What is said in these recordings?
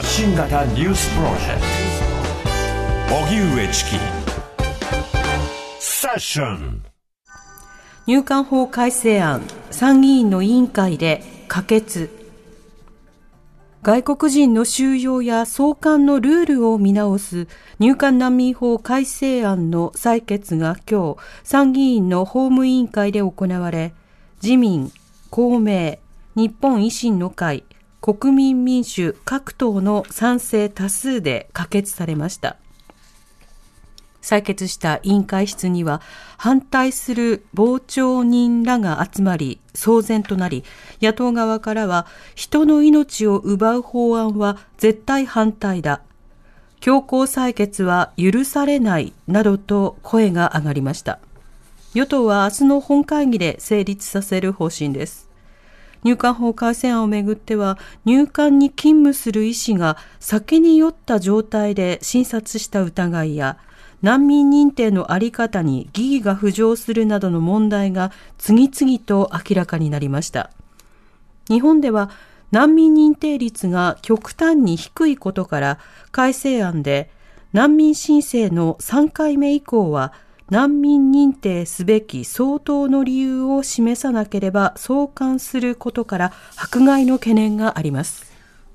発信型ニュースプロジェクト。荻上チキセッション入管法改正案参議院の委員会で可決外国人の収容や送還のルールを見直す入管難民法改正案の採決が今日参議院の法務委員会で行われ自民、公明、日本維新の会、国民民主各党の賛成多数で可決されました。採決した委員会室には反対する傍聴人らが集まり騒然となり野党側からは人の命を奪う法案は絶対反対だ。強行採決は許されないなどと声が上がりました。与党は明日の本会議で成立させる方針です。入管法改正案をめぐっては入管に勤務する医師が酒に酔った状態で診察した疑いや難民認定のあり方に疑義が浮上するなどの問題が次々と明らかになりました。日本では難民認定率が極端に低いことから改正案で難民申請の3回目以降は難民認定すべき相当の理由を示さなければ送還することから迫害の懸念があります。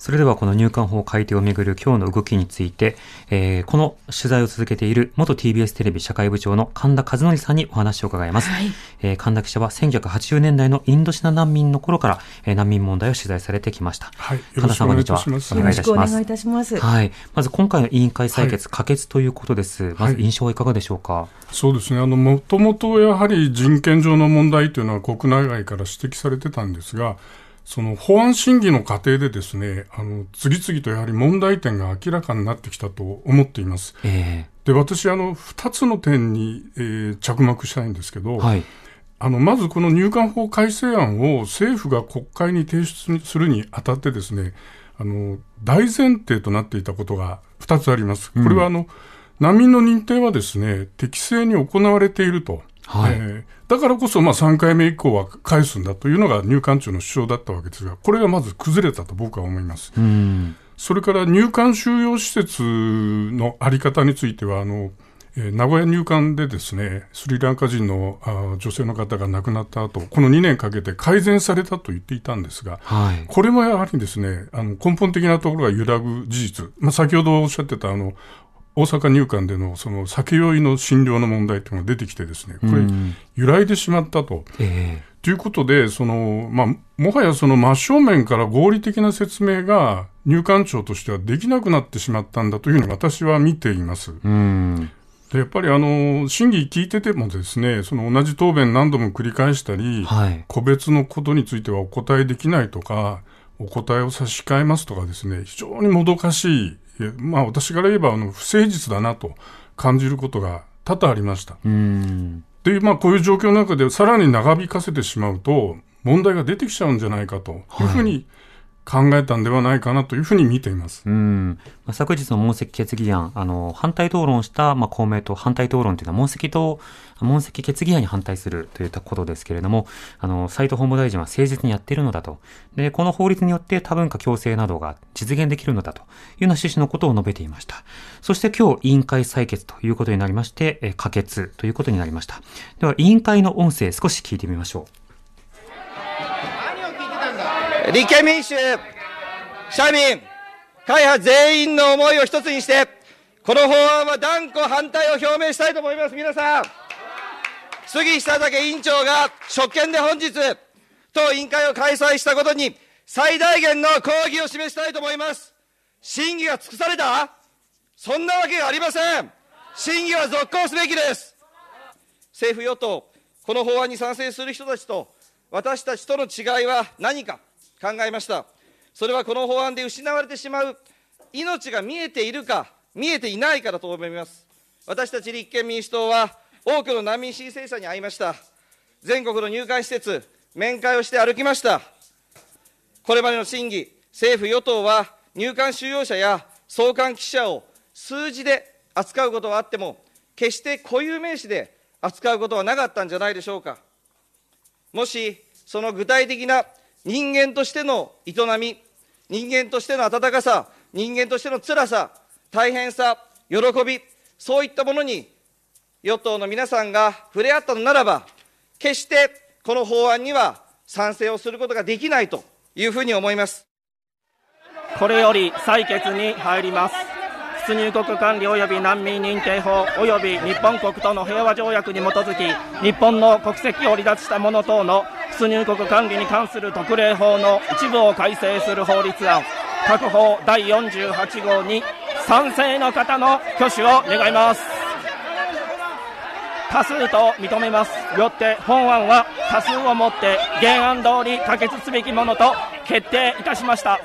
それではこの入管法改定をめぐる今日の動きについて、えー、この取材を続けている元 TBS テレビ社会部長の神田和則さんにお話を伺います。はい、えー、神田記者は1980年代のインドシナ難民の頃から、えー、難民問題を取材されてきました。はい、神田さんこんにちは。お願いいたします。お願いいたします。はい。まず今回の委員会採決、はい、可決ということです。まず印象はいかがでしょうか？そうですね。あの、もともとやはり人権上の問題というのは国内外から指摘されてたんですが、その法案審議の過程でですね、あの、次々とやはり問題点が明らかになってきたと思っています。えー、で、私、あの、二つの点に、えー、着目したいんですけど、はい、あの、まずこの入管法改正案を政府が国会に提出するにあたってですね、あの、大前提となっていたことが二つあります。これはあの、うん、難民の認定はですね、適正に行われていると。はい、えー、だからこそ、まあ、3回目以降は返すんだというのが入管庁の主張だったわけですが、これがまず崩れたと僕は思います。それから入管収容施設のあり方については、あの、えー、名古屋入管でですね、スリランカ人のあ女性の方が亡くなった後、この2年かけて改善されたと言っていたんですが、はい、これもやはりですね、あの根本的なところが揺らぐ事実、まあ、先ほどおっしゃってたあの大阪入管でのその酒酔いの診療の問題というのが出てきてですね、これ、揺らいでしまったと。えーということで、その、まあ、もはやその真正面から合理的な説明が入管庁としてはできなくなってしまったんだというふうに私は見ています。でやっぱりあの、審議聞いててもですね、その同じ答弁何度も繰り返したり、はい、個別のことについてはお答えできないとか、お答えを差し控えますとかですね、非常にもどかしいまあ私から言えばあの不誠実だなと感じることが多々ありました。で、まあこういう状況の中でさらに長引かせてしまうと問題が出てきちゃうんじゃないかというふうに考えたんではないかなというふうに見ています。うん。まあ、昨日の問責決議案、あの、反対討論した、まあ、公明党反対討論というのは問責と、問責決議案に反対するといったことですけれども、あの、斉藤法務大臣は誠実にやっているのだと。で、この法律によって多文化共生などが実現できるのだというような趣旨のことを述べていました。そして今日委員会採決ということになりまして、え可決ということになりました。では、委員会の音声少し聞いてみましょう。立憲民主、社民、会派全員の思いを一つにして、この法案は断固反対を表明したいと思います。皆さん、杉下武委員長が職権で本日、当委員会を開催したことに最大限の抗議を示したいと思います。審議が尽くされた？そんなわけがありません。審議は続行すべきです。政府与党、この法案に賛成する人たちと私たちとの違いは何か？考えました。それはこの法案で失われてしまう命が見えているか、見えていないかだと思います。私たち立憲民主党は多くの難民申請者に会いました。全国の入管施設、面会をして歩きました。これまでの審議、政府・与党は入管収容者や送還記者を数字で扱うことはあっても、決して固有名詞で扱うことはなかったんじゃないでしょうか。もし、その具体的な人間としての営み、人間としての温かさ、人間としての辛さ、大変さ、喜び、そういったものに与党の皆さんが触れ合ったのならば、決してこの法案には賛成をすることができないというふうに思います。これより採決に入ります。出入国管理及び難民認定法及び日本国との平和条約に基づき日本の国籍を離脱した者等の出入国管理に関する特例法の一部を改正する法律案。各法第48号に賛成の方の挙手を願います。多数と認めます。よって本案は多数をもって原案通り可決すべきものと決定いたしました。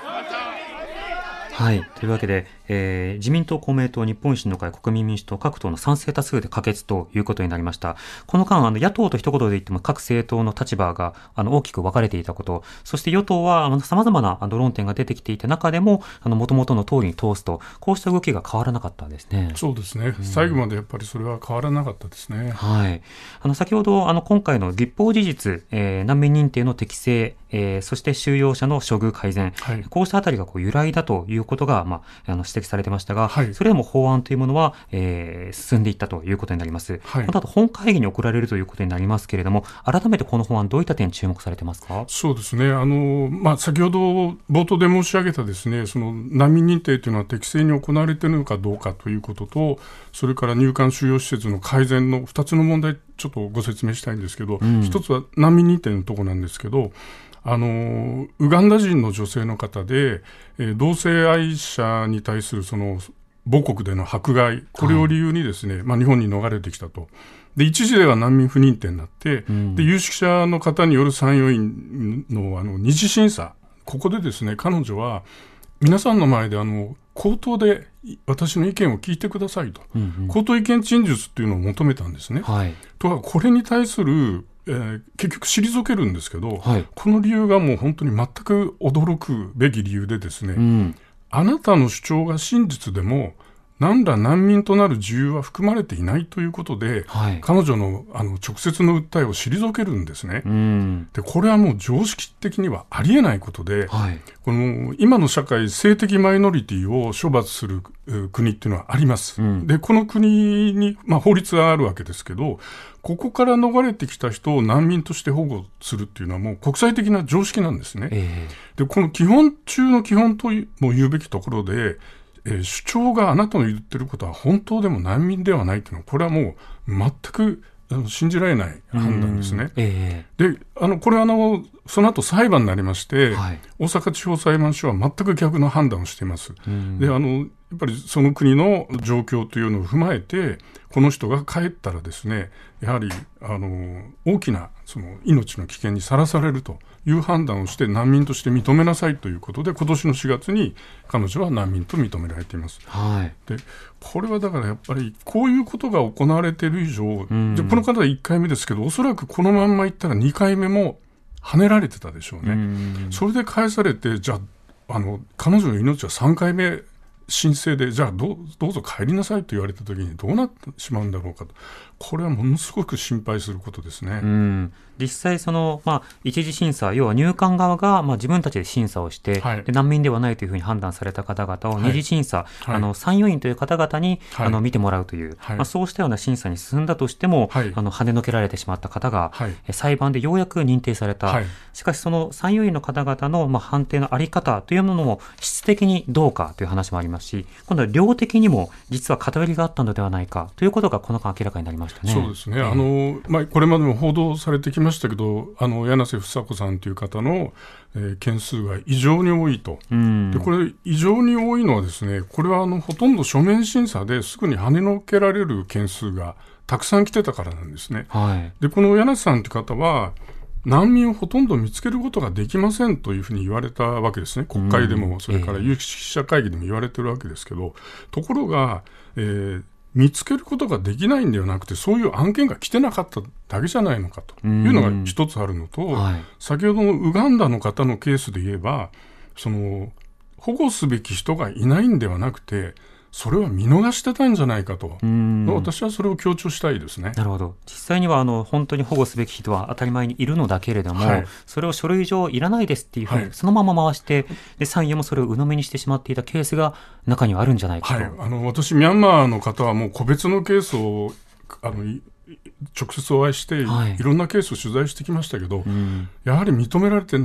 はい。というわけで、えー、自民党、公明党、日本維新の会、国民民主党、各党の賛成多数で可決ということになりました。この間、あの、野党と一言で言っても各政党の立場が、あの、大きく分かれていたこと、そして与党は、あの、様々な、あの、論点が出てきていた中でも、あの、元々の通りに通すと、こうした動きが変わらなかったですね。そうですね。最後までやっぱりそれは変わらなかったですね。はい。あの、先ほど、あの、今回の立法事実、えー、難民認定の適正、えー、そして収容者の処遇改善、はい、こうしたあたりがこう由来だということが、まあ、あの指摘されてましたが、はい、それでも法案というものは、えー、進んでいったということになります。はい、この後本会議に送られるということになりますけれども、改めてこの法案、どういった点注目されてますか？そうですね。あの、まあ、先ほど冒頭で申し上げたですね、その難民認定というのは適正に行われているのかどうかということと、それから入管収容施設の改善の2つの問題、ちょっとご説明したいんですけど、うん、1つは難民認定のところなんですけど、あのウガンダ人の女性の方で、えー、同性愛者に対するその母国での迫害、これを理由にですね、はい、まあ、日本に逃れてきたと。で、一時では難民不認定になって、うん、で、有識者の方による参与員のあの二次審査、ここでですね、彼女は、皆さんの前であの、口頭で私の意見を聞いてくださいと、うんうん、口頭意見陳述っていうのを求めたんですね。はい、とは、これに対するえー、結局退けるんですけど、はい、この理由がもう本当に全く驚くべき理由でですね、うん、あなたの主張が真実でも、何ら難民となる自由は含まれていないということで、はい、彼女のあの直接の訴えを退けるんですね、うん、で。これはもう常識的にはありえないことで、はい、この今の社会、性的マイノリティを処罰する国っていうのはあります。うん、で、この国に、まあ、法律があるわけですけど、ここから逃れてきた人を難民として保護するっていうのはもう国際的な常識なんですね。えー、で、この基本中の基本とも言うべきところで、えー、主張があなたの言ってることは本当でも難民ではないというのは、これはもう全く信じられない判断ですね。えー、で、あの、これあの、その後裁判になりまして、はい、大阪地方裁判所は全く逆の判断をしています。で、あの、やっぱりその国の状況というのを踏まえて、この人が帰ったらですね、やはり、あの、大きな、その、命の危険にさらされるという判断をして難民として認めなさいということで、今年の4月に彼女は難民と認められています。はい。で、これはだからやっぱり、こういうことが行われている以上、うん、この方は1回目ですけど、おそらくこのまんまいったら2回目も跳ねられてたでしょうね。うん、それで返されて、じゃあ、あの、彼女の命は3回目申請で、じゃあどうぞ帰りなさいと言われたときにどうなってしまうんだろうかと。これはものすごく心配することですね。うん。実際、その、まあ、一次審査、要は入管側が、まあ、自分たちで審査をして、はい、で難民ではないというふうに判断された方々を二次審査、はい、あの参与員という方々に、はい、あの見てもらうという、まあ、そうしたような審査に進んだとしても、あの跳ねのけられてしまった方が、裁判でようやく認定された、しかしその参与員の方々の、まあ、判定のあり方というものも質的にどうかという話もありますし、今度は量的にも実は偏りがあったのではないかということがこの間明らかになりましたね。そうですね。えー、あの、まあ、これまでも報道されてきましたけど、あの、柳瀬房子さんという方の、えー、件数が異常に多いと。で、これ、異常に多いのはですね、これはあの、ほとんど書面審査ですぐに跳ねのけられる件数がたくさん来てたからなんですね。はい、で、この柳瀬さんという方は、難民をほとんど見つけることができませんというふうに言われたわけですね。国会でも、それから有識者会議でも言われてるわけですけど、ところが、えー、見つけることができないんではなくて、そういう案件が来てなかっただけじゃないのかというのが一つあるのと、はい、先ほどのウガンダの方のケースで言えば、その、保護すべき人がいないんではなくて、それは見逃してたんじゃないかと、うん。私はそれを強調したいですね。なるほど。実際には、あの、本当に保護すべき人は当たり前にいるのだけれども、はい。それを書類上いらないですっていうふうに、はい。そのまま回して、で、参与もそれを鵜呑みにしてしまっていたケースが中にはあるんじゃないかと。はい、あの私、ミャンマーの方はもう個別のケースをあのい直接お会いして、はい。い、ろんなケースを取材してきましたけど、うん。やはり認められて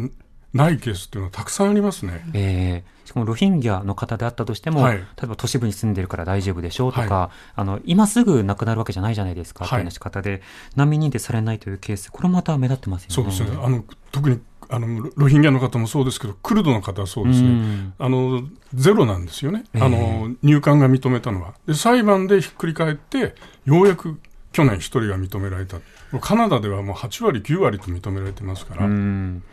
ないケースっていうのはたくさんありますね。えーしかもロヒンギャの方であったとしても、はい例えば都市部に住んでるから大丈夫でしょうとか、あの今すぐ亡くなるわけじゃないじゃないですか、はいという仕方で難民認定されないというケース、これもまた目立ってますよね。そうですね。あの特にあのロロヒンギャの方もそうですけど、クルドの方はそうですね。うんあのゼロなんですよね、ええあの入管が認めたのは。で、裁判でひっくり返って、ようやく去年、一人が認められた、カナダではもう8割、9割と認められてますから、うん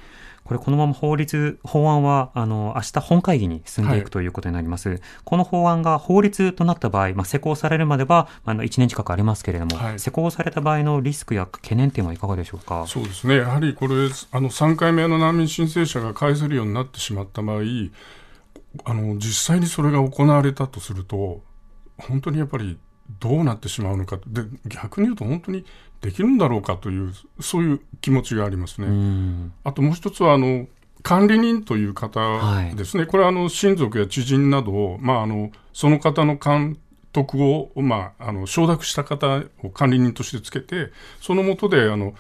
これ、このまま法律、法案は、あの、明日本会議に進んでいはいくということになります。この法案が法律となった場合、まあ、施行されるまでは、あの、1年近くありますけれども、はい施行された場合のリスクや懸念点はいかがでしょうか？そうですね、やはりこれ、あの3回目の難民申請者が返せるようになってしまった場合、あの実際にそれが行われたとすると、本当にやっぱりどうなってしまうのか、で逆に言うと、本当にできるんだろうかという、そういう気持ちがありますね。うん。あともう一つはあの管理人という方はい。ですね、これはあの親族や知人などを、まあ、あのその方の監督を、まあ、あの承諾した方を管理人としてつけて、その下であの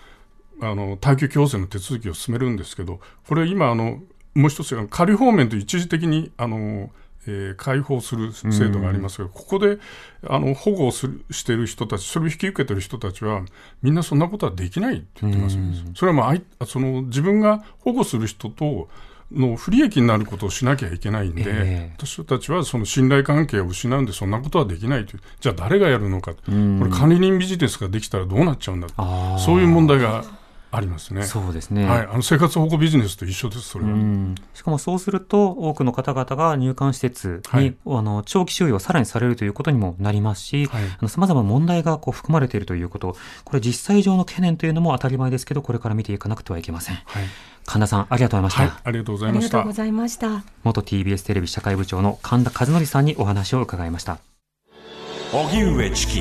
あの退去強制の手続きを進めるんですけど、これ今あの、もう一つが仮放免と一時的にあの、えー解放する制度がありますが、ここであの保護をするしている人たち、それを引き受けている人たちは、みんなそんなことはできないって言ってますそれはまああいその自分が保護する人との不利益になることをしなきゃいけないんで、ええ。私たちはその信頼関係を失うんで、そんなことはできないという、じゃあ誰がやるのか、ん。これ、管理人ビジネスができたらどうなっちゃうんだ、あー。そういう問題がありますね。そうですね。はい、あの生活保護ビジネスと一緒です、それは。うんしかもそうすると、多くの方々が入管施設に、はいあの長期収容をさらにされるということにもなりますし、はいさまざまな問題がこう含まれているということ、これ実際上の懸念というのも当たり前ですけど、これから見ていかなくてはいけません。はい、神田さん、ありがとうございました。はい、ありがとうございましたありがとうご。ざいました。元 TBS テレビ社会部長の神田和則さんにお話を伺いました。荻上チキ